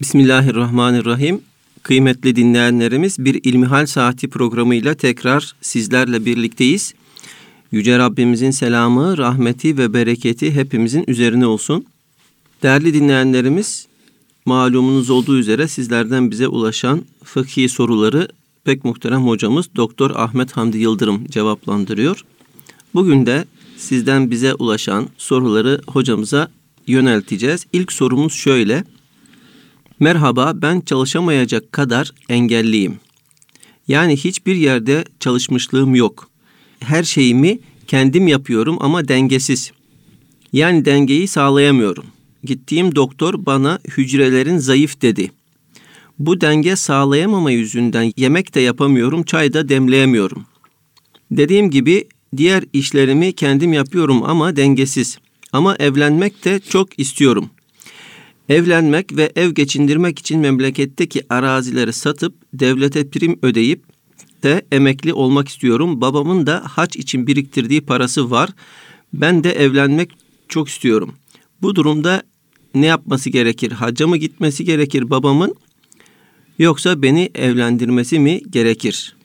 Bismillahirrahmanirrahim. Kıymetli dinleyenlerimiz bir İlmihal Saati programıyla tekrar sizlerle birlikteyiz. Yüce Rabbimizin selamı, rahmeti ve bereketi hepimizin üzerine olsun. Değerli dinleyenlerimiz, malumunuz olduğu üzere sizlerden bize ulaşan fıkhi soruları pek muhterem hocamız Doktor Ahmet Hamdi Yıldırım cevaplandırıyor. Bugün de sizden bize ulaşan soruları hocamıza yönelteceğiz. İlk sorumuz şöyle. Merhaba ben çalışamayacak kadar engelliyim. Yani hiçbir yerde çalışmışlığım yok. Her şeyimi kendim yapıyorum ama dengesiz. Yani dengeyi sağlayamıyorum. Gittiğim doktor bana hücrelerin zayıf dedi. Bu denge sağlayamama yüzünden yemek de yapamıyorum, çay da demleyemiyorum. Dediğim gibi diğer işlerimi kendim yapıyorum ama dengesiz. Ama evlenmek de çok istiyorum. Evlenmek ve ev geçindirmek için memleketteki arazileri satıp devlete prim ödeyip de emekli olmak istiyorum. Babamın da haç için biriktirdiği parası var. Ben de evlenmek çok istiyorum. Bu durumda ne yapması gerekir? Hacca mı gitmesi gerekir babamın yoksa beni evlendirmesi mi gerekir?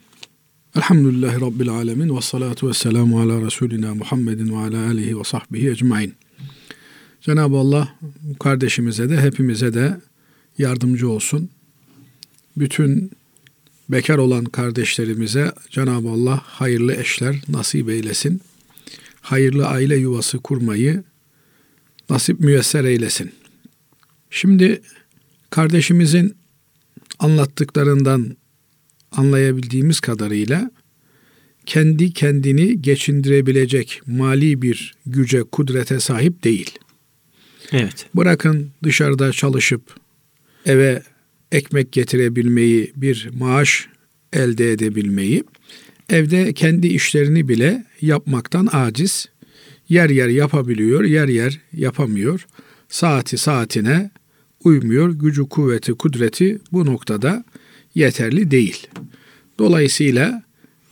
Elhamdülillahi Rabbil Alemin ve salatu ve selamu ala Resulina Muhammedin ve ala alihi ve sahbihi ecmain. Cenab-ı Allah kardeşimize de hepimize de yardımcı olsun. Bütün bekar olan kardeşlerimize Cenab-ı Allah hayırlı eşler nasip eylesin. Hayırlı aile yuvası kurmayı nasip müyesser eylesin. Şimdi kardeşimizin anlattıklarından anlayabildiğimiz kadarıyla kendi kendini geçindirebilecek mali bir güce, kudrete sahip değil. Evet. Bırakın dışarıda çalışıp eve ekmek getirebilmeyi, bir maaş elde edebilmeyi, evde kendi işlerini bile yapmaktan aciz. Yer yer yapabiliyor, yer yer yapamıyor. Saati saatine uymuyor. Gücü, kuvveti, kudreti bu noktada yeterli değil. Dolayısıyla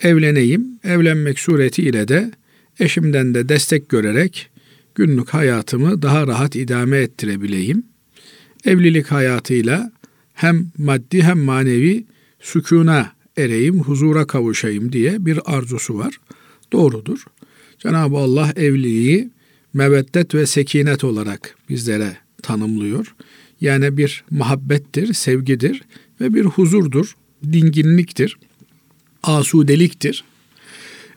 evleneyim, evlenmek suretiyle de eşimden de destek görerek günlük hayatımı daha rahat idame ettirebileyim. Evlilik hayatıyla hem maddi hem manevi sükuna ereyim, huzura kavuşayım diye bir arzusu var. Doğrudur. Cenab-ı Allah evliliği meveddet ve sekinet olarak bizlere tanımlıyor. Yani bir muhabbettir, sevgidir ve bir huzurdur, dinginliktir, asudeliktir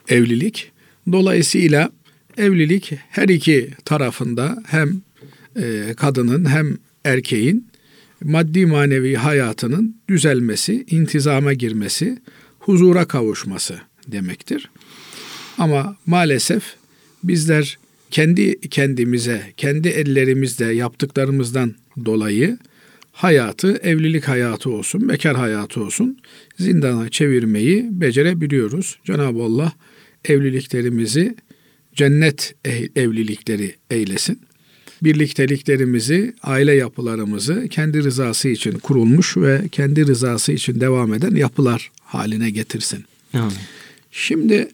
evlilik. Dolayısıyla evlilik her iki tarafında hem e, kadının hem erkeğin maddi manevi hayatının düzelmesi, intizama girmesi, huzura kavuşması demektir. Ama maalesef bizler kendi kendimize, kendi ellerimizde yaptıklarımızdan dolayı hayatı, evlilik hayatı olsun, bekar hayatı olsun zindana çevirmeyi becerebiliyoruz. Cenab-ı Allah evliliklerimizi cennet evlilikleri eylesin. Birlikteliklerimizi, aile yapılarımızı kendi rızası için kurulmuş ve kendi rızası için devam eden yapılar haline getirsin. Amin. Şimdi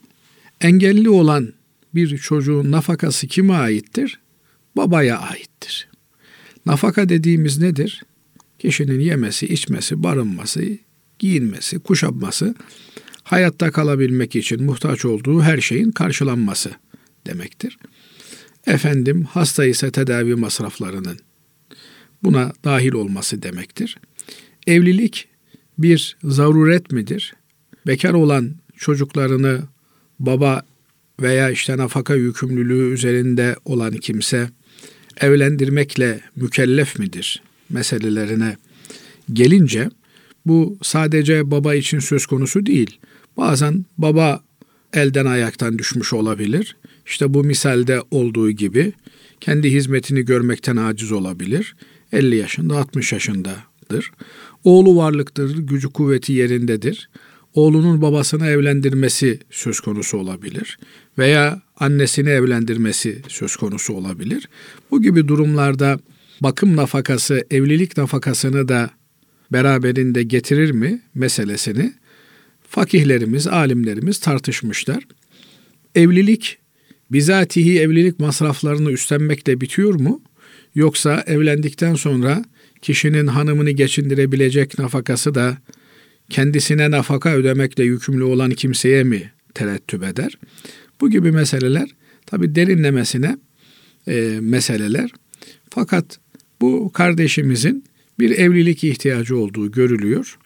engelli olan bir çocuğun nafakası kime aittir? Babaya aittir. Nafaka dediğimiz nedir? Kişinin yemesi, içmesi, barınması, giyinmesi, kuşanması, hayatta kalabilmek için muhtaç olduğu her şeyin karşılanması demektir. Efendim hasta ise tedavi masraflarının buna dahil olması demektir. Evlilik bir zaruret midir? Bekar olan çocuklarını baba veya işte nafaka yükümlülüğü üzerinde olan kimse evlendirmekle mükellef midir meselelerine gelince bu sadece baba için söz konusu değil. Bazen baba elden ayaktan düşmüş olabilir. İşte bu misalde olduğu gibi kendi hizmetini görmekten aciz olabilir. 50 yaşında, 60 yaşındadır. Oğlu varlıktır, gücü kuvveti yerindedir. Oğlunun babasını evlendirmesi söz konusu olabilir veya annesini evlendirmesi söz konusu olabilir. Bu gibi durumlarda bakım nafakası, evlilik nafakasını da beraberinde getirir mi meselesini fakihlerimiz, alimlerimiz tartışmışlar. Evlilik bizatihi evlilik masraflarını üstlenmekle bitiyor mu? Yoksa evlendikten sonra kişinin hanımını geçindirebilecek nafakası da kendisine nafaka ödemekle yükümlü olan kimseye mi terettüp eder? Bu gibi meseleler tabi derinlemesine e, meseleler. Fakat bu kardeşimizin bir evlilik ihtiyacı olduğu görülüyor.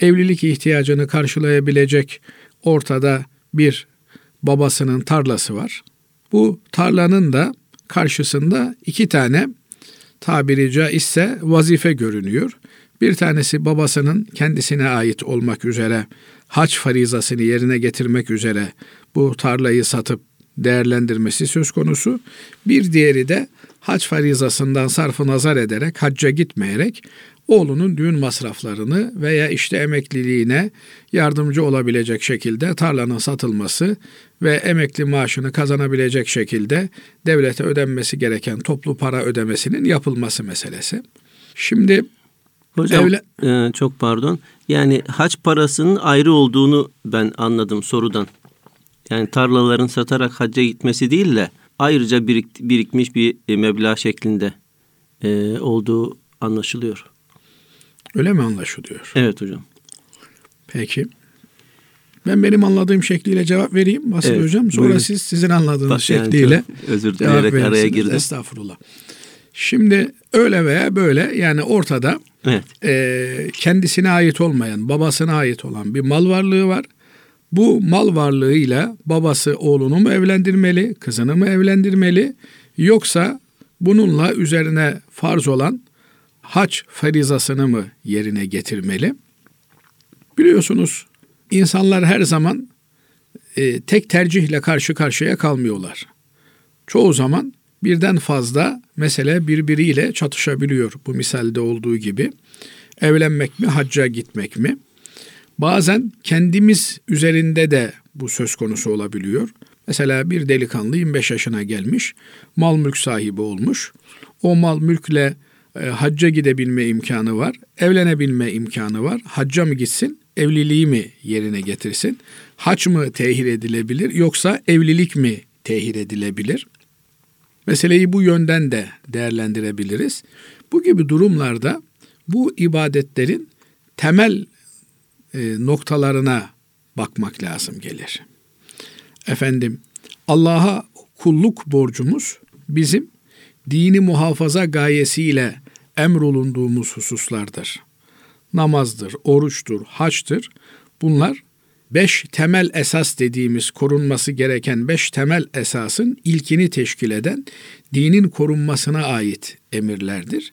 Evlilik ihtiyacını karşılayabilecek ortada bir babasının tarlası var. Bu tarlanın da karşısında iki tane tabiri caizse vazife görünüyor. Bir tanesi babasının kendisine ait olmak üzere haç farizasını yerine getirmek üzere bu tarlayı satıp değerlendirmesi söz konusu. Bir diğeri de hac farizasından sarfı nazar ederek hacca gitmeyerek oğlunun düğün masraflarını veya işte emekliliğine yardımcı olabilecek şekilde tarlanın satılması ve emekli maaşını kazanabilecek şekilde devlete ödenmesi gereken toplu para ödemesinin yapılması meselesi. Şimdi Hocam evle... e, çok pardon. Yani haç parasının ayrı olduğunu ben anladım sorudan. Yani tarlaların satarak hacca gitmesi değil de ayrıca birik, birikmiş bir e, meblağ şeklinde e, olduğu anlaşılıyor. Öyle mi anlaşılıyor? Evet hocam. Peki. Ben benim anladığım şekliyle cevap vereyim Basri evet, Hocam. Sonra buyurun. siz sizin anladığınız Bak, şekliyle yani özür dileyerek araya girdim. Estağfurullah. Şimdi öyle veya böyle yani ortada evet. e, kendisine ait olmayan, babasına ait olan bir mal varlığı var. Bu mal varlığıyla babası oğlunu mu evlendirmeli, kızını mı evlendirmeli yoksa bununla üzerine farz olan haç farizasını mı yerine getirmeli? Biliyorsunuz insanlar her zaman e, tek tercihle karşı karşıya kalmıyorlar. Çoğu zaman birden fazla mesele birbiriyle çatışabiliyor bu misalde olduğu gibi. Evlenmek mi, hacca gitmek mi? Bazen kendimiz üzerinde de bu söz konusu olabiliyor. Mesela bir delikanlı 25 yaşına gelmiş, mal mülk sahibi olmuş. O mal mülkle e, hacca gidebilme imkanı var, evlenebilme imkanı var. Hacca mı gitsin, evliliği mi yerine getirsin? Hac mı tehir edilebilir yoksa evlilik mi tehir edilebilir? Meseleyi bu yönden de değerlendirebiliriz. Bu gibi durumlarda bu ibadetlerin temel noktalarına bakmak lazım gelir. Efendim Allah'a kulluk borcumuz bizim dini muhafaza gayesiyle emrolunduğumuz hususlardır. Namazdır, oruçtur, haçtır. Bunlar beş temel esas dediğimiz korunması gereken beş temel esasın ilkini teşkil eden dinin korunmasına ait emirlerdir.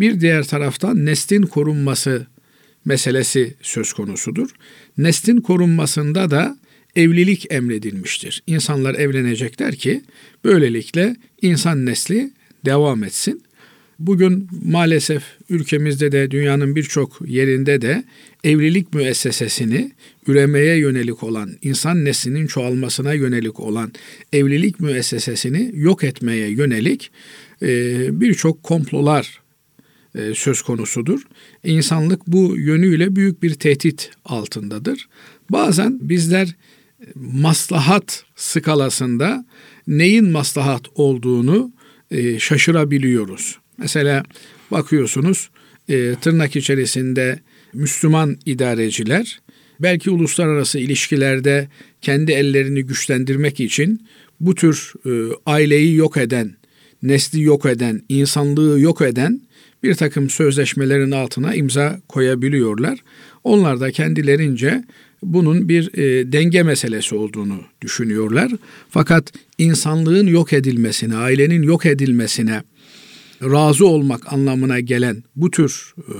Bir diğer taraftan neslin korunması meselesi söz konusudur. Neslin korunmasında da evlilik emredilmiştir. İnsanlar evlenecekler ki böylelikle insan nesli devam etsin. Bugün maalesef ülkemizde de dünyanın birçok yerinde de evlilik müessesesini üremeye yönelik olan, insan neslinin çoğalmasına yönelik olan evlilik müessesesini yok etmeye yönelik birçok komplolar e, söz konusudur. İnsanlık bu yönüyle büyük bir tehdit altındadır. Bazen bizler e, maslahat skalasında neyin maslahat olduğunu e, şaşırabiliyoruz. Mesela bakıyorsunuz tırnak içerisinde Müslüman idareciler belki uluslararası ilişkilerde kendi ellerini güçlendirmek için bu tür aileyi yok eden, nesli yok eden, insanlığı yok eden bir takım sözleşmelerin altına imza koyabiliyorlar. Onlar da kendilerince bunun bir e, denge meselesi olduğunu düşünüyorlar. Fakat insanlığın yok edilmesine, ailenin yok edilmesine razı olmak anlamına gelen bu tür e,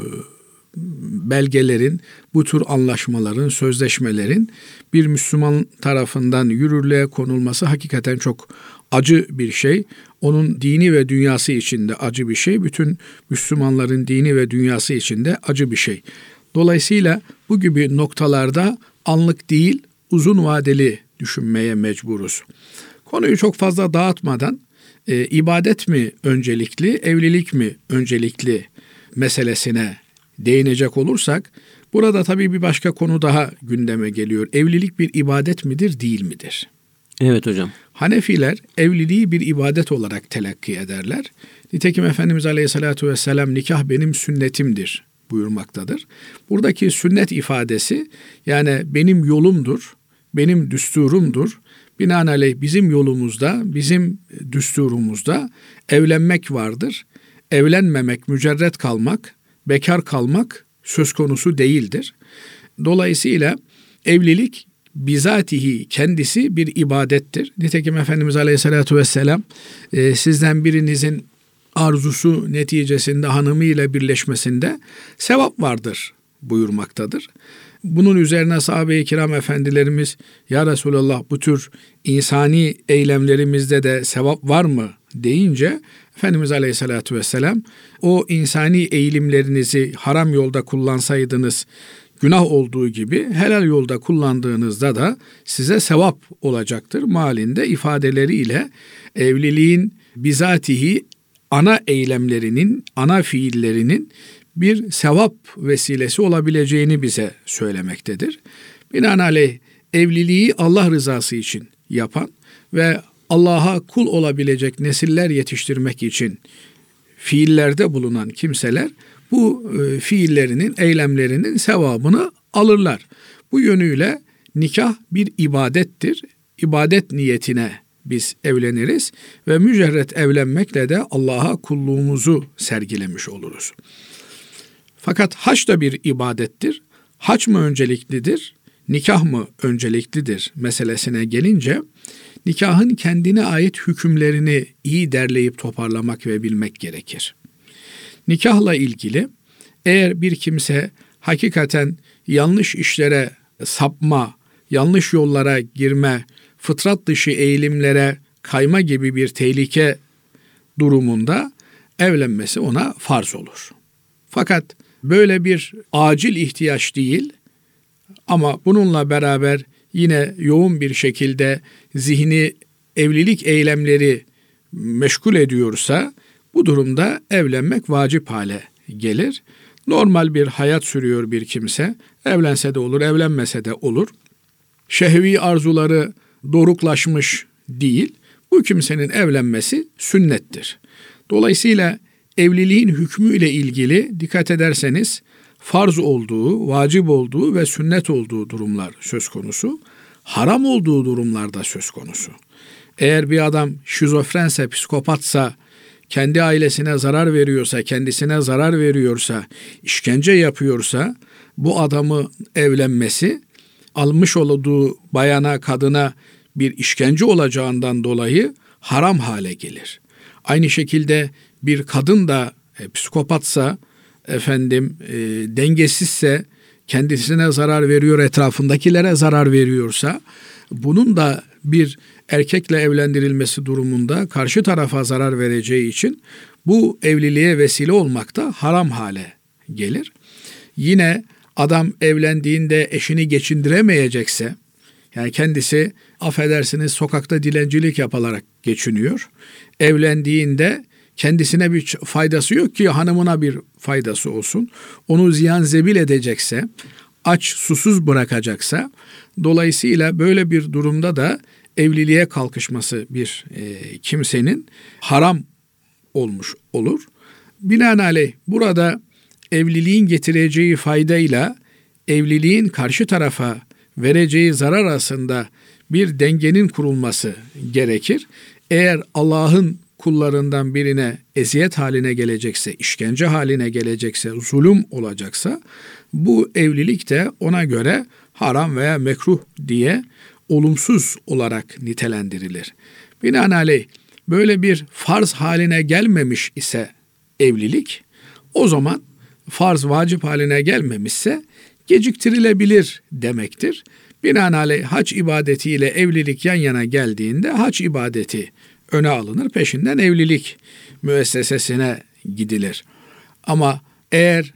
belgelerin, bu tür anlaşmaların, sözleşmelerin bir Müslüman tarafından yürürlüğe konulması hakikaten çok acı bir şey. Onun dini ve dünyası içinde acı bir şey. Bütün Müslümanların dini ve dünyası içinde acı bir şey. Dolayısıyla bu gibi noktalarda anlık değil, uzun vadeli düşünmeye mecburuz. Konuyu çok fazla dağıtmadan e, ibadet mi öncelikli, evlilik mi öncelikli meselesine değinecek olursak burada tabii bir başka konu daha gündeme geliyor. Evlilik bir ibadet midir, değil midir? Evet hocam. Hanefiler evliliği bir ibadet olarak telakki ederler. Nitekim Efendimiz Aleyhisselatü Vesselam nikah benim sünnetimdir buyurmaktadır. Buradaki sünnet ifadesi yani benim yolumdur, benim düsturumdur. Binaenaleyh bizim yolumuzda, bizim düsturumuzda evlenmek vardır. Evlenmemek, mücerret kalmak, bekar kalmak söz konusu değildir. Dolayısıyla evlilik bizatihi kendisi bir ibadettir. Nitekim Efendimiz Aleyhisselatü Vesselam e, sizden birinizin arzusu neticesinde hanımıyla birleşmesinde sevap vardır buyurmaktadır. Bunun üzerine sahabe-i kiram efendilerimiz ya Resulallah bu tür insani eylemlerimizde de sevap var mı deyince Efendimiz Aleyhisselatü Vesselam o insani eğilimlerinizi haram yolda kullansaydınız günah olduğu gibi helal yolda kullandığınızda da size sevap olacaktır malinde ifadeleriyle evliliğin bizatihi ana eylemlerinin, ana fiillerinin bir sevap vesilesi olabileceğini bize söylemektedir. Binaenaleyh evliliği Allah rızası için yapan ve Allah'a kul olabilecek nesiller yetiştirmek için fiillerde bulunan kimseler bu e, fiillerinin, eylemlerinin sevabını alırlar. Bu yönüyle nikah bir ibadettir. İbadet niyetine biz evleniriz ve mücerret evlenmekle de Allah'a kulluğumuzu sergilemiş oluruz. Fakat haç da bir ibadettir. Haç mı önceliklidir, nikah mı önceliklidir meselesine gelince nikahın kendine ait hükümlerini iyi derleyip toparlamak ve bilmek gerekir. Nikahla ilgili eğer bir kimse hakikaten yanlış işlere sapma, yanlış yollara girme, fıtrat dışı eğilimlere kayma gibi bir tehlike durumunda evlenmesi ona farz olur. Fakat böyle bir acil ihtiyaç değil ama bununla beraber yine yoğun bir şekilde zihni evlilik eylemleri meşgul ediyorsa bu durumda evlenmek vacip hale gelir. Normal bir hayat sürüyor bir kimse. Evlense de olur, evlenmese de olur. Şehvi arzuları doruklaşmış değil. Bu kimsenin evlenmesi sünnettir. Dolayısıyla evliliğin hükmü ile ilgili dikkat ederseniz farz olduğu, vacip olduğu ve sünnet olduğu durumlar söz konusu. Haram olduğu durumlarda söz konusu. Eğer bir adam şizofrense, psikopatsa, kendi ailesine zarar veriyorsa, kendisine zarar veriyorsa, işkence yapıyorsa bu adamı evlenmesi almış olduğu bayana, kadına bir işkence olacağından dolayı haram hale gelir. Aynı şekilde bir kadın da e, psikopatsa, efendim e, dengesizse, kendisine zarar veriyor, etrafındakilere zarar veriyorsa, bunun da bir erkekle evlendirilmesi durumunda karşı tarafa zarar vereceği için bu evliliğe vesile olmak da haram hale gelir. Yine adam evlendiğinde eşini geçindiremeyecekse, yani kendisi affedersiniz sokakta dilencilik yapılarak geçiniyor. Evlendiğinde kendisine bir faydası yok ki hanımına bir faydası olsun. Onu ziyan zebil edecekse, aç susuz bırakacaksa, dolayısıyla böyle bir durumda da evliliğe kalkışması bir e, kimsenin haram olmuş olur. Binaenaleyh burada evliliğin getireceği faydayla evliliğin karşı tarafa vereceği zarar arasında bir dengenin kurulması gerekir. Eğer Allah'ın kullarından birine eziyet haline gelecekse, işkence haline gelecekse, zulüm olacaksa bu evlilik de ona göre haram veya mekruh diye olumsuz olarak nitelendirilir. Binaenaleyh böyle bir farz haline gelmemiş ise evlilik o zaman farz vacip haline gelmemişse geciktirilebilir demektir. Binaenaleyh hac ibadetiyle evlilik yan yana geldiğinde hac ibadeti öne alınır. Peşinden evlilik müessesesine gidilir. Ama eğer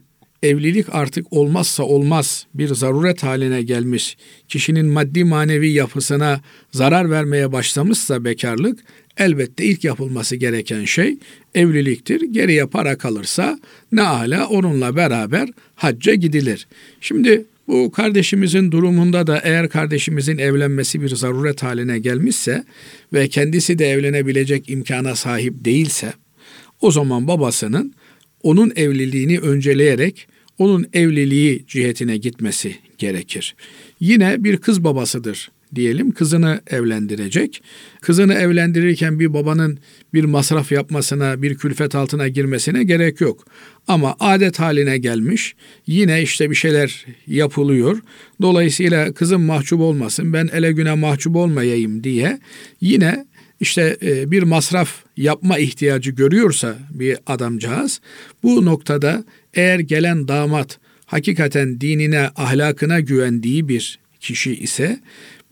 evlilik artık olmazsa olmaz bir zaruret haline gelmiş, kişinin maddi manevi yapısına zarar vermeye başlamışsa bekarlık, elbette ilk yapılması gereken şey evliliktir. Geriye para kalırsa ne ala onunla beraber hacca gidilir. Şimdi Bu kardeşimizin durumunda da eğer kardeşimizin evlenmesi bir zaruret haline gelmişse ve kendisi de evlenebilecek imkana sahip değilse o zaman babasının onun evliliğini önceleyerek onun evliliği cihetine gitmesi gerekir. Yine bir kız babasıdır diyelim kızını evlendirecek. Kızını evlendirirken bir babanın bir masraf yapmasına, bir külfet altına girmesine gerek yok. Ama adet haline gelmiş. Yine işte bir şeyler yapılıyor. Dolayısıyla kızım mahcup olmasın, ben ele güne mahcup olmayayım diye yine işte e, bir masraf yapma ihtiyacı görüyorsa bir adamcağız bu noktada eğer gelen damat hakikaten dinine, ahlakına güvendiği bir kişi ise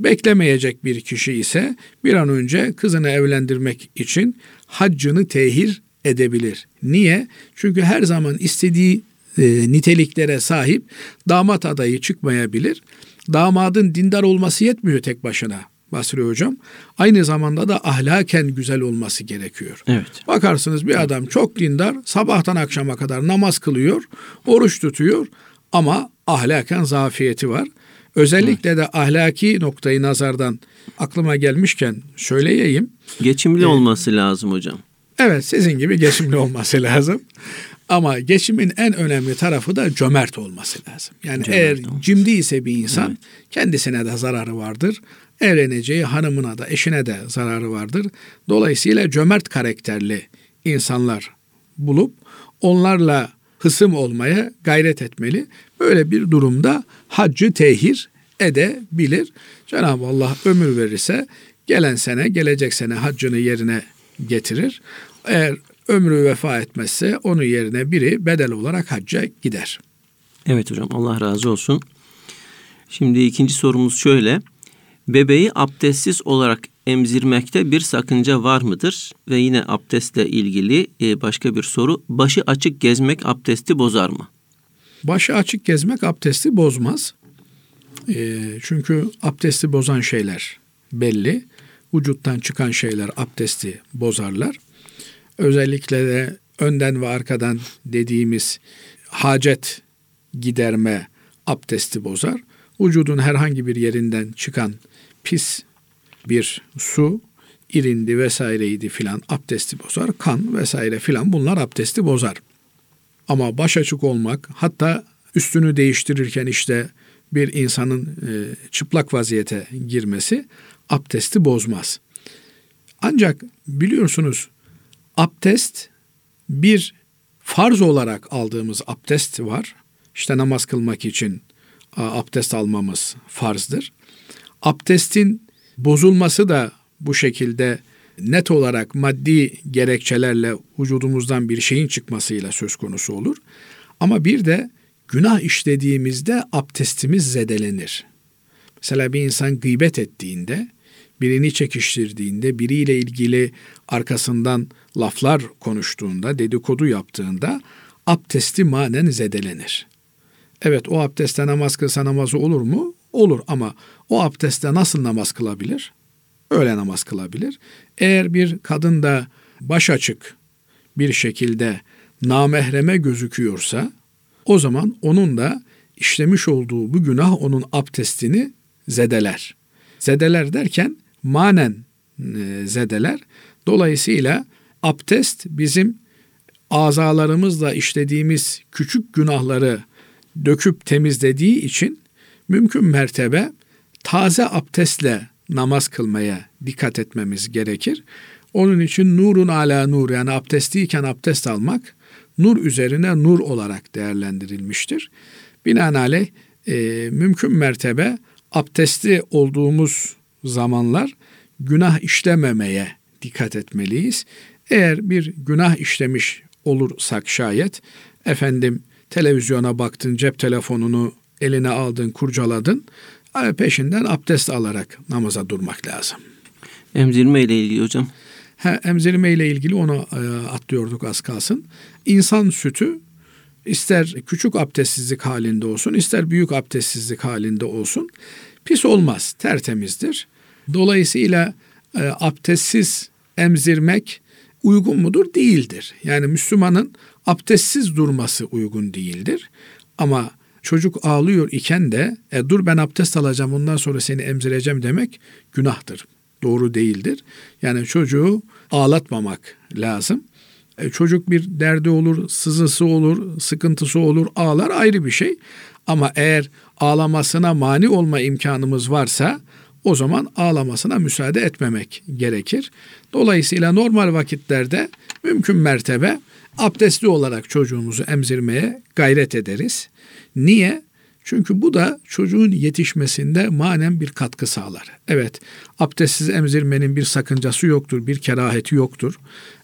beklemeyecek bir kişi ise bir an önce kızını evlendirmek için haccını tehir edebilir. Niye? Çünkü her zaman istediği e, niteliklere sahip damat adayı çıkmayabilir. Damadın dindar olması yetmiyor tek başına. Basri Hocam. Aynı zamanda da ahlaken güzel olması gerekiyor. Evet. Bakarsınız bir adam çok dindar, sabahtan akşama kadar namaz kılıyor, oruç tutuyor ama ahlaken zafiyeti var. Özellikle de ahlaki noktayı nazardan aklıma gelmişken söyleyeyim. Geçimli ee, olması lazım hocam. Evet sizin gibi geçimli olması lazım. Ama geçimin en önemli tarafı da cömert olması lazım. Yani cömert eğer olması. cimdi ise bir insan evet. kendisine de zararı vardır. Evleneceği hanımına da eşine de zararı vardır. Dolayısıyla cömert karakterli insanlar bulup onlarla hısım olmaya gayret etmeli. Böyle bir durumda haccı tehir edebilir. Cenab-ı Allah ömür verirse gelen sene, gelecek sene haccını yerine getirir. Eğer ömrü vefa etmezse onun yerine biri bedel olarak hacca gider. Evet hocam Allah razı olsun. Şimdi ikinci sorumuz şöyle. Bebeği abdestsiz olarak emzirmekte bir sakınca var mıdır? Ve yine abdestle ilgili e, başka bir soru. Başı açık gezmek abdesti bozar mı? Başı açık gezmek abdesti bozmaz. E, çünkü abdesti bozan şeyler belli. Vücuttan çıkan şeyler abdesti bozarlar. Özellikle de önden ve arkadan dediğimiz hacet giderme abdesti bozar. Vücudun herhangi bir yerinden çıkan pis bir su, irindi vesaireydi filan abdesti bozar. Kan vesaire filan bunlar abdesti bozar. Ama baş açık olmak hatta üstünü değiştirirken işte bir insanın e, çıplak vaziyete girmesi abdesti bozmaz. Ancak biliyorsunuz abdest bir farz olarak aldığımız abdest var. İşte namaz kılmak için abdest almamız farzdır. Abdestin bozulması da bu şekilde net olarak maddi gerekçelerle vücudumuzdan bir şeyin çıkmasıyla söz konusu olur. Ama bir de günah işlediğimizde abdestimiz zedelenir. Mesela bir insan gıybet ettiğinde, birini çekiştirdiğinde, biriyle ilgili arkasından laflar konuştuğunda, dedikodu yaptığında abdesti manen zedelenir. Evet o abdestte namaz kılsa namazı olur mu? Olur ama o abdestte nasıl namaz kılabilir? Öyle namaz kılabilir. Eğer bir kadın da baş açık bir şekilde namehreme gözüküyorsa o zaman onun da işlemiş olduğu bu günah onun abdestini zedeler. Zedeler derken manen e, zedeler. Dolayısıyla abdest bizim azalarımızla işlediğimiz küçük günahları döküp temizlediği için mümkün mertebe taze abdestle namaz kılmaya dikkat etmemiz gerekir. Onun için nurun ala nur yani abdestliyken abdest almak nur üzerine nur olarak değerlendirilmiştir. Binaenaleyh e, mümkün mertebe abdestli olduğumuz zamanlar günah işlememeye dikkat etmeliyiz. Eğer bir günah işlemiş olursak şayet efendim televizyona baktın, cep telefonunu eline aldın, kurcaladın. Peşinden abdest alarak namaza durmak lazım. Emzirme ile ilgili hocam. Ha, emzirme ile ilgili onu e, atlıyorduk az kalsın. İnsan sütü ister küçük abdestsizlik halinde olsun, ister büyük abdestsizlik halinde olsun pis olmaz, tertemizdir. Dolayısıyla e, abdestsiz emzirmek uygun mudur? Değildir. Yani Müslümanın abdestsiz durması uygun değildir. Ama çocuk ağlıyor iken de e, dur ben abdest alacağım ondan sonra seni emzireceğim demek günahtır. Doğru değildir. Yani çocuğu ağlatmamak lazım. E, çocuk bir derdi olur, sızısı olur, sıkıntısı olur, ağlar ayrı bir şey. Ama eğer ağlamasına mani olma imkanımız varsa o zaman ağlamasına müsaade etmemek gerekir. Dolayısıyla normal vakitlerde mümkün mertebe abdestli olarak çocuğumuzu emzirmeye gayret ederiz. Niye? Çünkü bu da çocuğun yetişmesinde manen bir katkı sağlar. Evet, abdestsiz emzirmenin bir sakıncası yoktur, bir keraheti yoktur.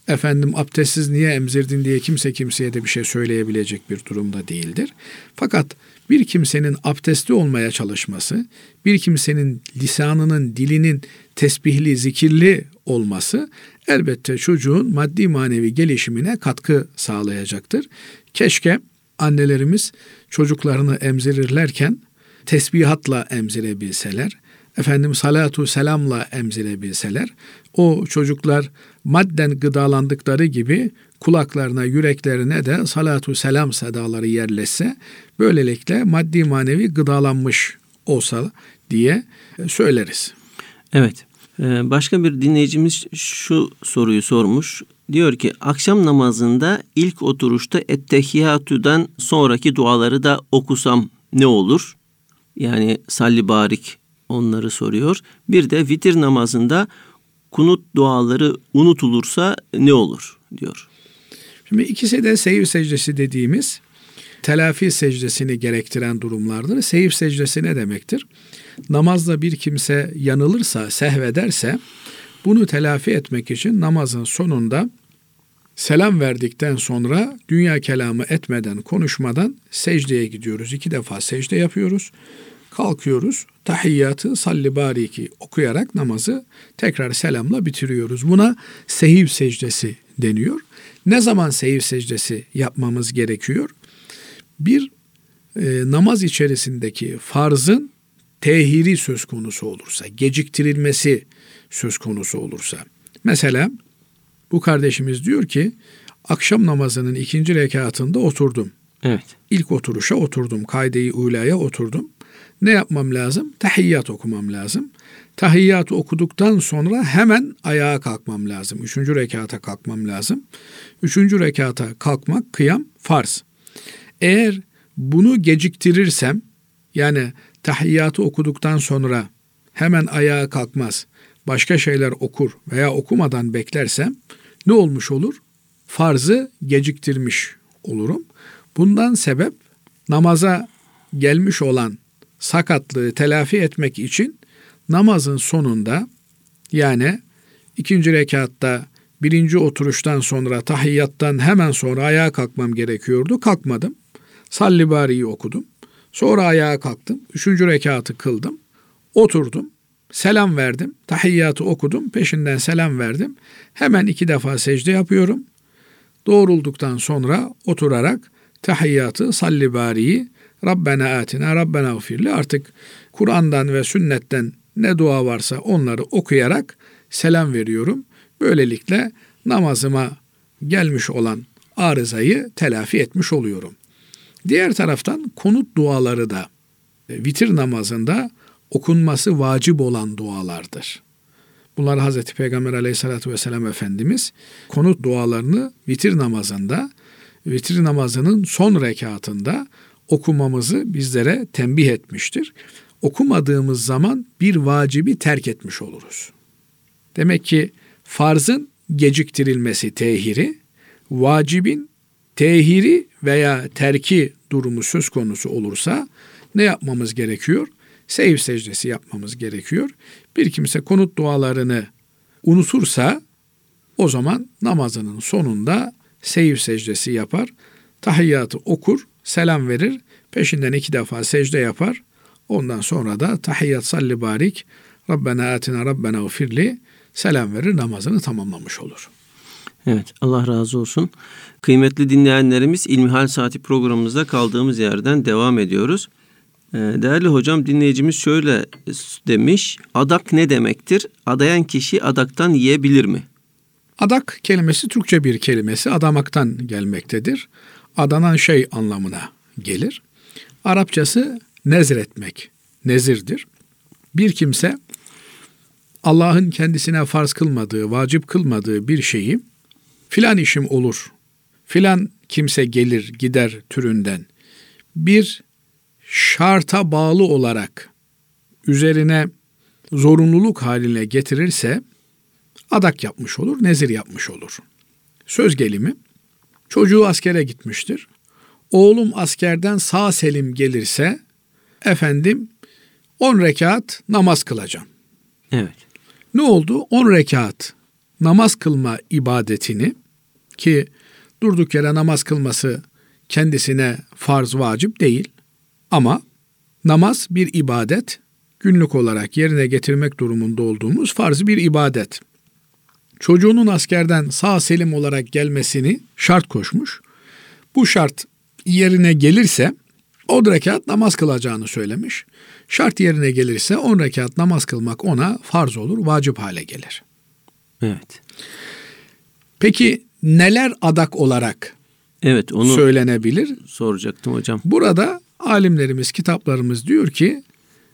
Efendim abdestsiz niye emzirdin diye kimse kimseye de bir şey söyleyebilecek bir durumda değildir. Fakat bir kimsenin abdestli olmaya çalışması, bir kimsenin lisanının, dilinin tesbihli, zikirli olması elbette çocuğun maddi manevi gelişimine katkı sağlayacaktır. Keşke annelerimiz çocuklarını emzirirlerken tesbihatla emzirebilseler, efendim salatu selamla emzirebilseler, o çocuklar madden gıdalandıkları gibi kulaklarına, yüreklerine de salatu selam sedaları yerleşse, böylelikle maddi manevi gıdalanmış olsa diye söyleriz. Evet. Ee, başka bir dinleyicimiz şu soruyu sormuş. Diyor ki akşam namazında ilk oturuşta ettehiyatüden sonraki duaları da okusam ne olur? Yani salli barik onları soruyor. Bir de vitir namazında kunut duaları unutulursa ne olur diyor. Şimdi ikisi de seyir secdesi dediğimiz telafi secdesini gerektiren durumlardır. Seyir secdesi ne demektir? Namazda bir kimse yanılırsa, sehvederse bunu telafi etmek için namazın sonunda selam verdikten sonra dünya kelamı etmeden, konuşmadan secdeye gidiyoruz. İki defa secde yapıyoruz. Kalkıyoruz. Tahiyyatı salli bariki okuyarak namazı tekrar selamla bitiriyoruz. Buna sehiv secdesi deniyor. Ne zaman sehiv secdesi yapmamız gerekiyor? Bir e, namaz içerisindeki farzın tehiri söz konusu olursa, geciktirilmesi söz konusu olursa. Mesela bu kardeşimiz diyor ki akşam namazının ikinci rekatında oturdum. Evet. İlk oturuşa oturdum. Kaydeyi ulaya oturdum. Ne yapmam lazım? Tahiyyat okumam lazım. Tahiyyatı okuduktan sonra hemen ayağa kalkmam lazım. Üçüncü rekata kalkmam lazım. Üçüncü rekata kalkmak kıyam farz. Eğer bunu geciktirirsem yani tahiyyatı okuduktan sonra hemen ayağa kalkmaz, başka şeyler okur veya okumadan beklersem ne olmuş olur? Farzı geciktirmiş olurum. Bundan sebep namaza gelmiş olan sakatlığı telafi etmek için namazın sonunda yani ikinci rekatta birinci oturuştan sonra tahiyyattan hemen sonra ayağa kalkmam gerekiyordu. Kalkmadım. Salli bari'yi okudum. Sonra ayağa kalktım. Üçüncü rekatı kıldım. Oturdum. Selam verdim. Tahiyyatı okudum. Peşinden selam verdim. Hemen iki defa secde yapıyorum. Doğrulduktan sonra oturarak tahiyyatı salli bari'yi Rabbena atina, Rabbena ufirli artık Kur'an'dan ve sünnetten ne dua varsa onları okuyarak selam veriyorum. Böylelikle namazıma gelmiş olan arızayı telafi etmiş oluyorum. Diğer taraftan konut duaları da e, vitir namazında okunması vacip olan dualardır. Bunlar Hazreti Peygamber aleyhissalatü vesselam Efendimiz konut dualarını vitir namazında, vitir namazının son rekatında okumamızı bizlere tembih etmiştir. Okumadığımız zaman bir vacibi terk etmiş oluruz. Demek ki farzın geciktirilmesi tehiri, vacibin tehiri veya terki durumu söz konusu olursa ne yapmamız gerekiyor? Seyir secdesi yapmamız gerekiyor. Bir kimse konut dualarını unutursa o zaman namazının sonunda seyir secdesi yapar, tahiyyatı okur, selam verir, peşinden iki defa secde yapar. Ondan sonra da tahiyyat salli barik, Rabbena atina Rabbena ufirli selam verir namazını tamamlamış olur. Evet Allah razı olsun. Kıymetli dinleyenlerimiz İlmihal Saati programımızda kaldığımız yerden devam ediyoruz. Ee, değerli hocam dinleyicimiz şöyle demiş. Adak ne demektir? Adayan kişi adaktan yiyebilir mi? Adak kelimesi Türkçe bir kelimesi adamaktan gelmektedir. Adanan şey anlamına gelir. Arapçası nezretmek, nezirdir. Bir kimse Allah'ın kendisine farz kılmadığı, vacip kılmadığı bir şeyi filan işim olur, filan kimse gelir gider türünden bir şarta bağlı olarak üzerine zorunluluk haline getirirse adak yapmış olur, nezir yapmış olur. Söz gelimi çocuğu askere gitmiştir. Oğlum askerden sağ selim gelirse efendim 10 rekat namaz kılacağım. Evet. Ne oldu? 10 rekat namaz kılma ibadetini ki durduk yere namaz kılması kendisine farz vacip değil ama namaz bir ibadet günlük olarak yerine getirmek durumunda olduğumuz farz bir ibadet. Çocuğunun askerden sağ selim olarak gelmesini şart koşmuş. Bu şart yerine gelirse 10 rekat namaz kılacağını söylemiş. Şart yerine gelirse 10 rekat namaz kılmak ona farz olur, vacip hale gelir. Evet. Peki neler adak olarak Evet onu söylenebilir? soracaktım hocam. Burada alimlerimiz, kitaplarımız diyor ki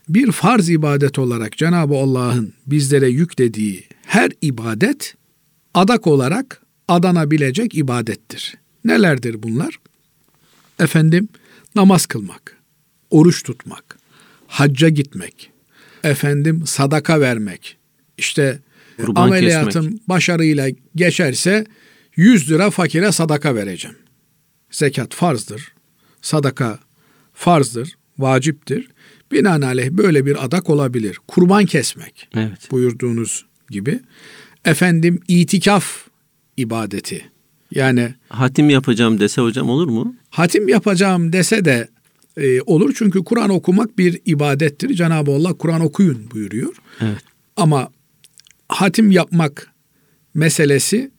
bir farz ibadet olarak Cenab-ı Allah'ın bizlere yüklediği her ibadet adak olarak adanabilecek ibadettir. Nelerdir bunlar? Efendim namaz kılmak, oruç tutmak, hacca gitmek, efendim sadaka vermek, işte Kurban ameliyatım kesmek. başarıyla geçerse 100 lira fakire sadaka vereceğim. Zekat farzdır, sadaka farzdır, vaciptir. Binaenaleyh böyle bir adak olabilir. Kurban kesmek Evet. buyurduğunuz gibi. Efendim itikaf ibadeti. Yani Hatim yapacağım dese hocam olur mu? hatim yapacağım dese de e, olur. Çünkü Kur'an okumak bir ibadettir. Cenab-ı Allah Kur'an okuyun buyuruyor. Evet. Ama hatim yapmak meselesi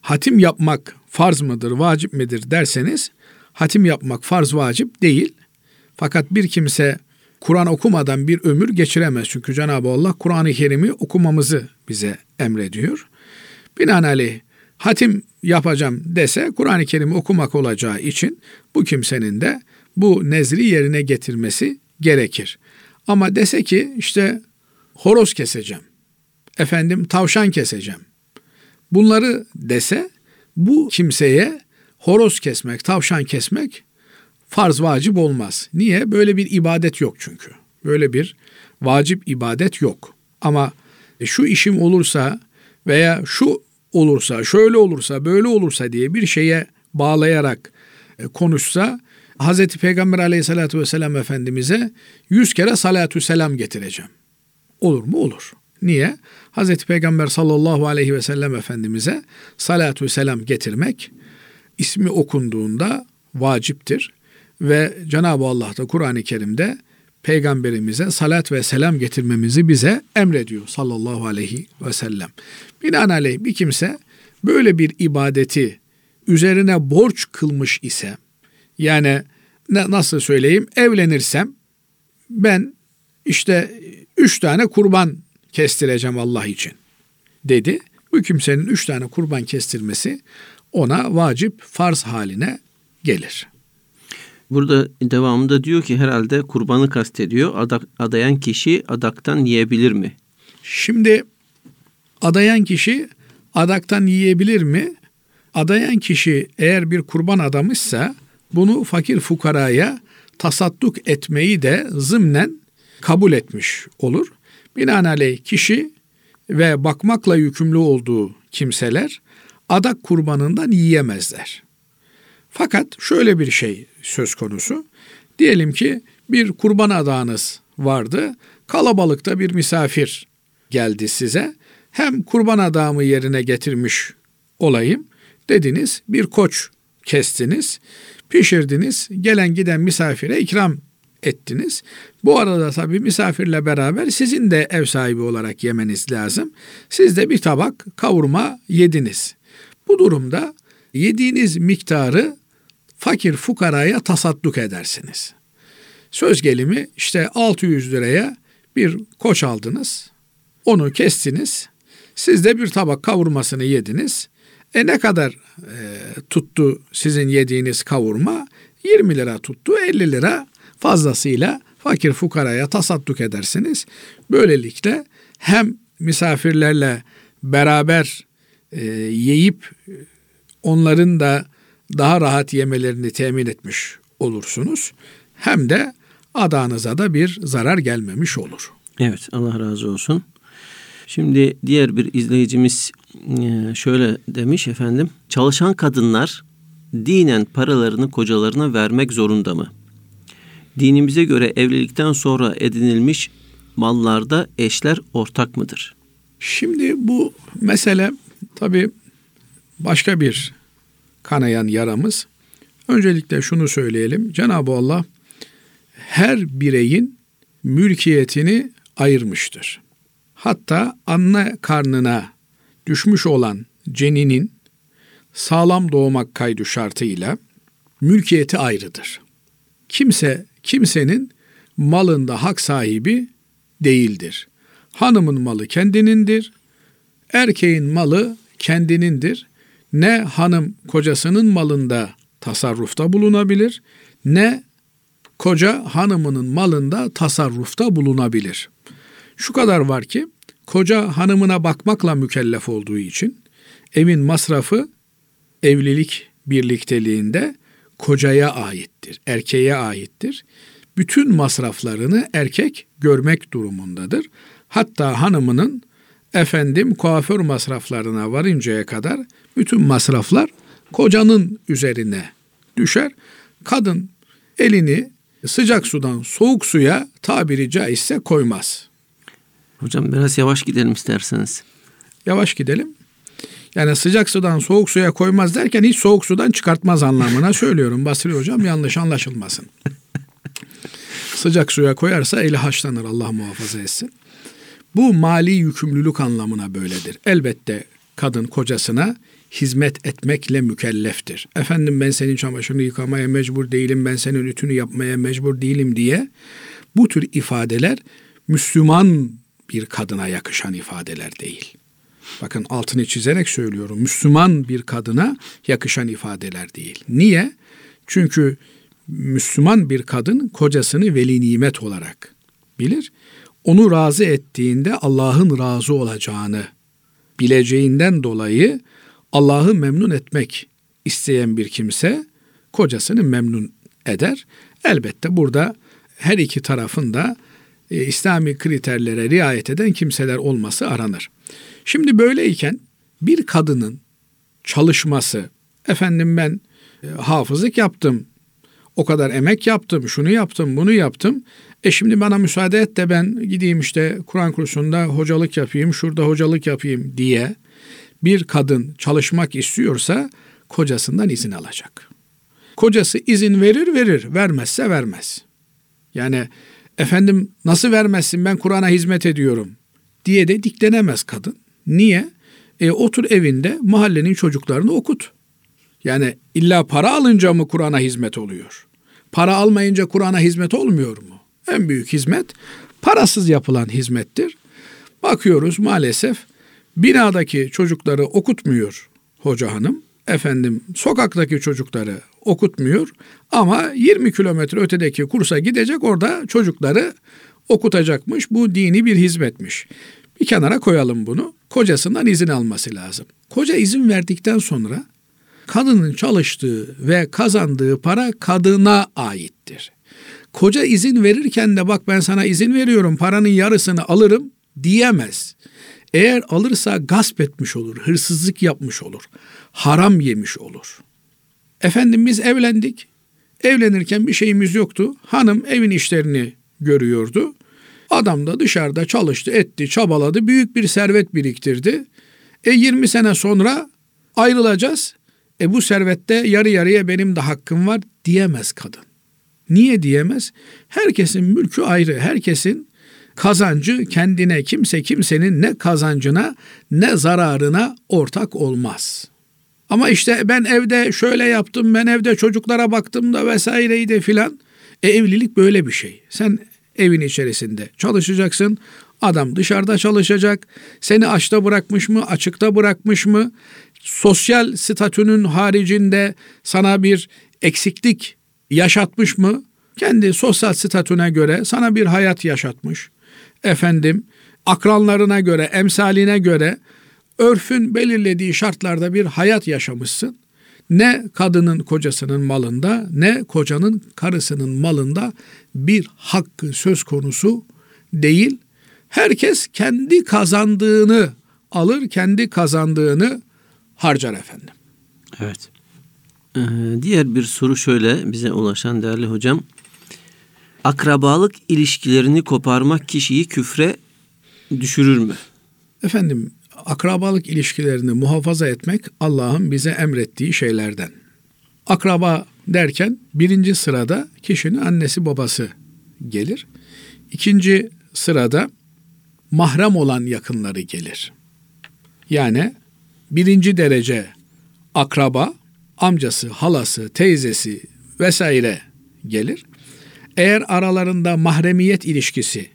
hatim yapmak farz mıdır, vacip midir derseniz hatim yapmak farz vacip değil. Fakat bir kimse Kur'an okumadan bir ömür geçiremez. Çünkü Cenab-ı Allah Kur'an-ı Kerim'i okumamızı bize emrediyor. Binaenaleyh hatim yapacağım dese Kur'an-ı Kerim'i okumak olacağı için bu kimsenin de bu nezri yerine getirmesi gerekir. Ama dese ki işte horoz keseceğim, efendim tavşan keseceğim. Bunları dese bu kimseye horoz kesmek, tavşan kesmek farz vacip olmaz. Niye? Böyle bir ibadet yok çünkü. Böyle bir vacip ibadet yok. Ama e, şu işim olursa veya şu olursa, şöyle olursa, böyle olursa diye bir şeye bağlayarak e, konuşsa Hazreti Peygamber aleyhissalatü vesselam Efendimiz'e yüz kere salatü selam getireceğim. Olur mu? Olur. Niye? Hazreti Peygamber sallallahu aleyhi ve sellem Efendimiz'e salatü selam getirmek ismi okunduğunda vaciptir. Ve Cenab-ı Allah da Kur'an-ı Kerim'de peygamberimize salat ve selam getirmemizi bize emrediyor sallallahu aleyhi ve sellem. Binaenaleyh bir kimse böyle bir ibadeti üzerine borç kılmış ise yani nasıl söyleyeyim evlenirsem ben işte üç tane kurban kestireceğim Allah için dedi. Bu kimsenin üç tane kurban kestirmesi ona vacip farz haline gelir. Burada devamında diyor ki herhalde kurbanı kastediyor. Adak, adayan kişi adaktan yiyebilir mi? Şimdi adayan kişi adaktan yiyebilir mi? Adayan kişi eğer bir kurban adamışsa bunu fakir fukaraya tasadduk etmeyi de zımnen kabul etmiş olur. Binaenaleyh kişi ve bakmakla yükümlü olduğu kimseler adak kurbanından yiyemezler. Fakat şöyle bir şey söz konusu. Diyelim ki bir kurban adağınız vardı. Kalabalıkta bir misafir geldi size. Hem kurban adağımı yerine getirmiş olayım dediniz. Bir koç kestiniz, pişirdiniz. Gelen giden misafire ikram ettiniz. Bu arada tabii misafirle beraber sizin de ev sahibi olarak yemeniz lazım. Siz de bir tabak kavurma yediniz. Bu durumda yediğiniz miktarı fakir fukaraya tasadduk edersiniz. Söz gelimi işte 600 liraya bir koç aldınız. Onu kestiniz. Siz de bir tabak kavurmasını yediniz. E ne kadar e, tuttu sizin yediğiniz kavurma? 20 lira tuttu, 50 lira Fazlasıyla fakir fukaraya tasadduk edersiniz. Böylelikle hem misafirlerle beraber e, yiyip onların da daha rahat yemelerini temin etmiş olursunuz. Hem de adağınıza da bir zarar gelmemiş olur. Evet Allah razı olsun. Şimdi diğer bir izleyicimiz e, şöyle demiş efendim. Çalışan kadınlar dinen paralarını kocalarına vermek zorunda mı? Dinimize göre evlilikten sonra edinilmiş mallarda eşler ortak mıdır? Şimdi bu mesele tabi başka bir kanayan yaramız. Öncelikle şunu söyleyelim. Cenab-ı Allah her bireyin mülkiyetini ayırmıştır. Hatta anne karnına düşmüş olan ceninin sağlam doğmak kaydı şartıyla mülkiyeti ayrıdır. Kimse kimsenin malında hak sahibi değildir. Hanımın malı kendinindir. Erkeğin malı kendinindir. Ne hanım kocasının malında tasarrufta bulunabilir ne koca hanımının malında tasarrufta bulunabilir. Şu kadar var ki koca hanımına bakmakla mükellef olduğu için evin masrafı evlilik birlikteliğinde kocaya aittir, erkeğe aittir. Bütün masraflarını erkek görmek durumundadır. Hatta hanımının efendim kuaför masraflarına varıncaya kadar bütün masraflar kocanın üzerine düşer. Kadın elini sıcak sudan soğuk suya tabiri caizse koymaz. Hocam biraz yavaş gidelim isterseniz. Yavaş gidelim. Yani sıcak sudan soğuk suya koymaz derken hiç soğuk sudan çıkartmaz anlamına söylüyorum Basri hocam yanlış anlaşılmasın. sıcak suya koyarsa eli haşlanır Allah muhafaza etsin. Bu mali yükümlülük anlamına böyledir. Elbette kadın kocasına hizmet etmekle mükelleftir. Efendim ben senin çamaşırını yıkamaya mecbur değilim, ben senin ütünü yapmaya mecbur değilim diye bu tür ifadeler Müslüman bir kadına yakışan ifadeler değil. Bakın altını çizerek söylüyorum. Müslüman bir kadına yakışan ifadeler değil. Niye? Çünkü Müslüman bir kadın kocasını veli nimet olarak bilir. Onu razı ettiğinde Allah'ın razı olacağını bileceğinden dolayı Allah'ı memnun etmek isteyen bir kimse kocasını memnun eder. Elbette burada her iki tarafın da e, İslami kriterlere riayet eden kimseler olması aranır. Şimdi böyleyken bir kadının çalışması, efendim ben e, hafızlık yaptım, o kadar emek yaptım, şunu yaptım, bunu yaptım. E şimdi bana müsaade et de ben gideyim işte Kur'an kursunda hocalık yapayım, şurada hocalık yapayım diye bir kadın çalışmak istiyorsa kocasından izin alacak. Kocası izin verir verir, vermezse vermez. Yani efendim nasıl vermezsin ben Kur'an'a hizmet ediyorum diye de diklenemez kadın. Niye? E, otur evinde mahallenin çocuklarını okut. Yani illa para alınca mı Kur'an'a hizmet oluyor? Para almayınca Kur'an'a hizmet olmuyor mu? En büyük hizmet parasız yapılan hizmettir. Bakıyoruz maalesef binadaki çocukları okutmuyor hoca hanım. Efendim sokaktaki çocukları okutmuyor ama 20 kilometre ötedeki kursa gidecek orada çocukları okutacakmış. Bu dini bir hizmetmiş. Bir kenara koyalım bunu. Kocasından izin alması lazım. Koca izin verdikten sonra kadının çalıştığı ve kazandığı para kadına aittir. Koca izin verirken de bak ben sana izin veriyorum paranın yarısını alırım diyemez. Eğer alırsa gasp etmiş olur, hırsızlık yapmış olur, haram yemiş olur. Efendim biz evlendik. Evlenirken bir şeyimiz yoktu. Hanım evin işlerini görüyordu. Adam da dışarıda çalıştı, etti, çabaladı, büyük bir servet biriktirdi. E 20 sene sonra ayrılacağız. E bu servette yarı yarıya benim de hakkım var diyemez kadın. Niye diyemez? Herkesin mülkü ayrı, herkesin kazancı kendine, kimse kimsenin ne kazancına ne zararına ortak olmaz. Ama işte ben evde şöyle yaptım, ben evde çocuklara baktım da vesaireydi filan. E evlilik böyle bir şey. Sen evin içerisinde çalışacaksın. Adam dışarıda çalışacak. Seni açta bırakmış mı, açıkta bırakmış mı? Sosyal statünün haricinde sana bir eksiklik yaşatmış mı? kendi sosyal statüne göre sana bir hayat yaşatmış. Efendim akranlarına göre, emsaline göre örfün belirlediği şartlarda bir hayat yaşamışsın. Ne kadının kocasının malında ne kocanın karısının malında bir hakkı söz konusu değil. Herkes kendi kazandığını alır, kendi kazandığını harcar efendim. Evet. Ee, diğer bir soru şöyle bize ulaşan değerli hocam. Akrabalık ilişkilerini koparmak kişiyi küfre düşürür mü? Efendim akrabalık ilişkilerini muhafaza etmek Allah'ın bize emrettiği şeylerden. Akraba derken birinci sırada kişinin annesi babası gelir. İkinci sırada mahrem olan yakınları gelir. Yani birinci derece akraba, amcası, halası, teyzesi vesaire gelir. Eğer aralarında mahremiyet ilişkisi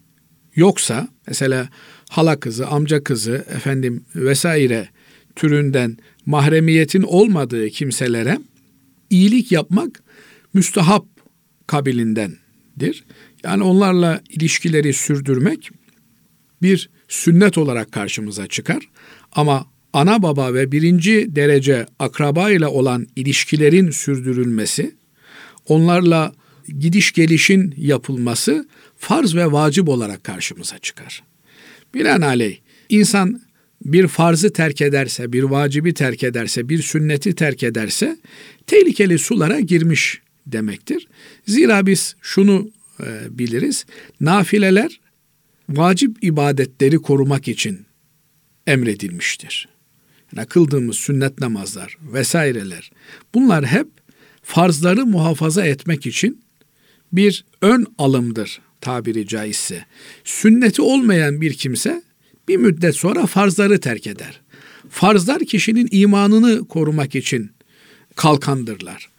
yoksa mesela hala kızı, amca kızı, efendim vesaire türünden mahremiyetin olmadığı kimselere iyilik yapmak müstahap kabilindendir. Yani onlarla ilişkileri sürdürmek bir sünnet olarak karşımıza çıkar. Ama ana baba ve birinci derece akraba ile olan ilişkilerin sürdürülmesi, onlarla gidiş gelişin yapılması farz ve vacip olarak karşımıza çıkar. Binaenaleyh insan bir farzı terk ederse, bir vacibi terk ederse, bir sünneti terk ederse tehlikeli sulara girmiş demektir. Zira biz şunu e, biliriz. Nafileler vacip ibadetleri korumak için emredilmiştir. Yani kıldığımız sünnet namazlar vesaireler bunlar hep farzları muhafaza etmek için bir ön alımdır tabiri caizse. Sünneti olmayan bir kimse bir müddet sonra farzları terk eder. Farzlar kişinin imanını korumak için kalkandırlar.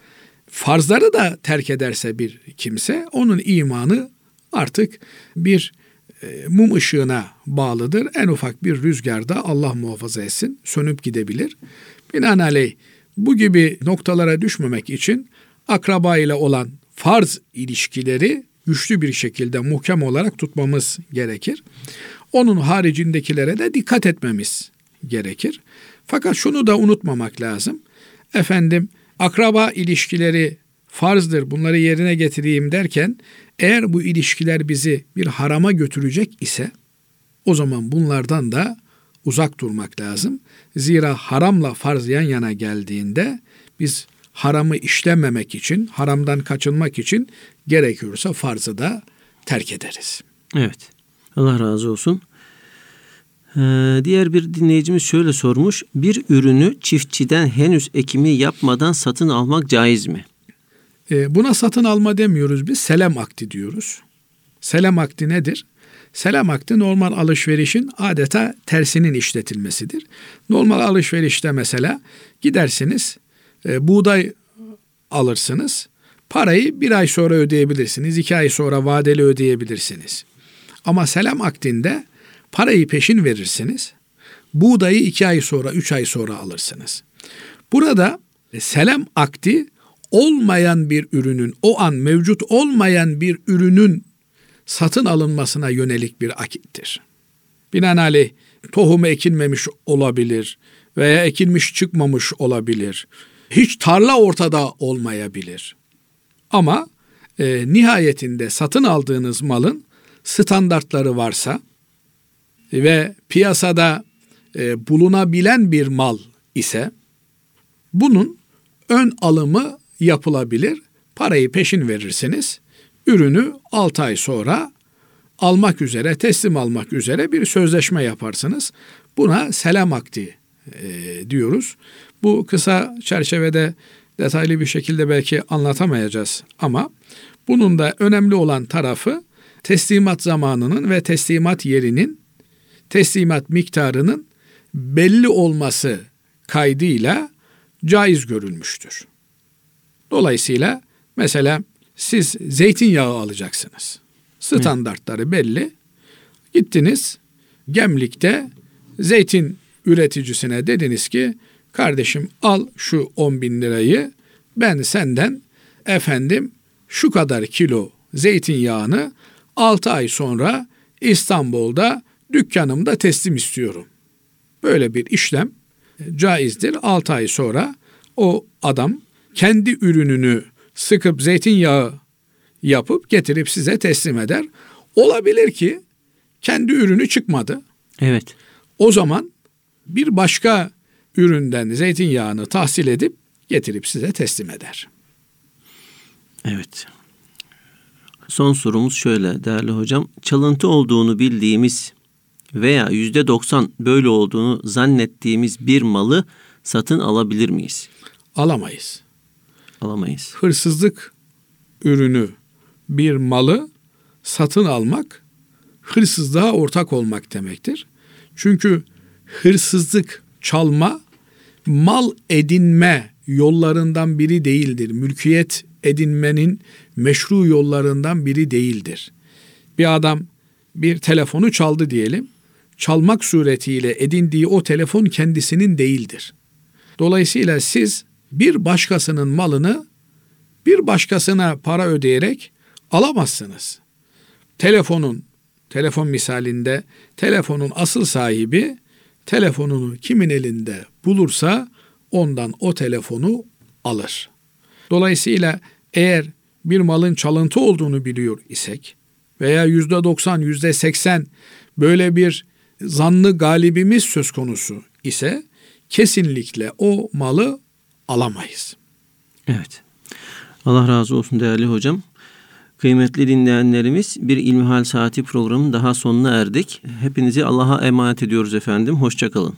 Farzları da terk ederse bir kimse onun imanı artık bir mum ışığına bağlıdır. En ufak bir rüzgarda Allah muhafaza etsin sönüp gidebilir. Binaenaleyh bu gibi noktalara düşmemek için akraba ile olan farz ilişkileri güçlü bir şekilde muhkem olarak tutmamız gerekir. Onun haricindekilere de dikkat etmemiz gerekir. Fakat şunu da unutmamak lazım. Efendim akraba ilişkileri farzdır bunları yerine getireyim derken eğer bu ilişkiler bizi bir harama götürecek ise o zaman bunlardan da uzak durmak lazım. Zira haramla farz yan yana geldiğinde biz haramı işlememek için, haramdan kaçınmak için gerekiyorsa farzı da terk ederiz. Evet. Allah razı olsun. Ee, diğer bir dinleyicimiz şöyle sormuş. Bir ürünü çiftçiden henüz ekimi yapmadan satın almak caiz mi? E, buna satın alma demiyoruz biz, selam akti diyoruz. Selam akti nedir? Selam akti normal alışverişin adeta tersinin işletilmesidir. Normal alışverişte mesela gidersiniz, e, buğday alırsınız. Parayı bir ay sonra ödeyebilirsiniz, iki ay sonra vadeli ödeyebilirsiniz. Ama selam akdinde parayı peşin verirsiniz. Buğdayı iki ay sonra, üç ay sonra alırsınız. Burada e, selam akdi olmayan bir ürünün, o an mevcut olmayan bir ürünün satın alınmasına yönelik bir akittir. Binaenaleyh tohumu ekilmemiş olabilir veya ekilmiş çıkmamış olabilir. Hiç tarla ortada olmayabilir. Ama e, nihayetinde satın aldığınız malın standartları varsa ve piyasada e, bulunabilen bir mal ise bunun ön alımı yapılabilir. Parayı peşin verirsiniz. Ürünü 6 ay sonra almak üzere, teslim almak üzere bir sözleşme yaparsınız. Buna selam akdi e, diyoruz. Bu kısa çerçevede detaylı bir şekilde belki anlatamayacağız ama bunun da önemli olan tarafı teslimat zamanının ve teslimat yerinin, teslimat miktarının belli olması kaydıyla caiz görülmüştür. Dolayısıyla mesela siz zeytinyağı alacaksınız. Standartları belli. Gittiniz Gemlik'te zeytin üreticisine dediniz ki kardeşim al şu 10 bin lirayı ben senden efendim şu kadar kilo zeytinyağını 6 ay sonra İstanbul'da dükkanımda teslim istiyorum. Böyle bir işlem caizdir. 6 ay sonra o adam kendi ürününü sıkıp zeytinyağı yapıp getirip size teslim eder. Olabilir ki kendi ürünü çıkmadı. Evet. O zaman bir başka üründen zeytinyağını tahsil edip getirip size teslim eder. Evet. Son sorumuz şöyle değerli hocam. Çalıntı olduğunu bildiğimiz veya yüzde doksan böyle olduğunu zannettiğimiz bir malı satın alabilir miyiz? Alamayız. Alamayız. Hırsızlık ürünü bir malı satın almak hırsızlığa ortak olmak demektir. Çünkü hırsızlık, çalma mal edinme yollarından biri değildir. Mülkiyet edinmenin meşru yollarından biri değildir. Bir adam bir telefonu çaldı diyelim. Çalmak suretiyle edindiği o telefon kendisinin değildir. Dolayısıyla siz bir başkasının malını bir başkasına para ödeyerek alamazsınız. Telefonun, telefon misalinde telefonun asıl sahibi telefonunu kimin elinde bulursa ondan o telefonu alır. Dolayısıyla eğer bir malın çalıntı olduğunu biliyor isek veya yüzde doksan, yüzde seksen böyle bir zanlı galibimiz söz konusu ise kesinlikle o malı alamayız. Evet. Allah razı olsun değerli hocam. Kıymetli dinleyenlerimiz bir İlmihal Saati programının daha sonuna erdik. Hepinizi Allah'a emanet ediyoruz efendim. Hoşçakalın.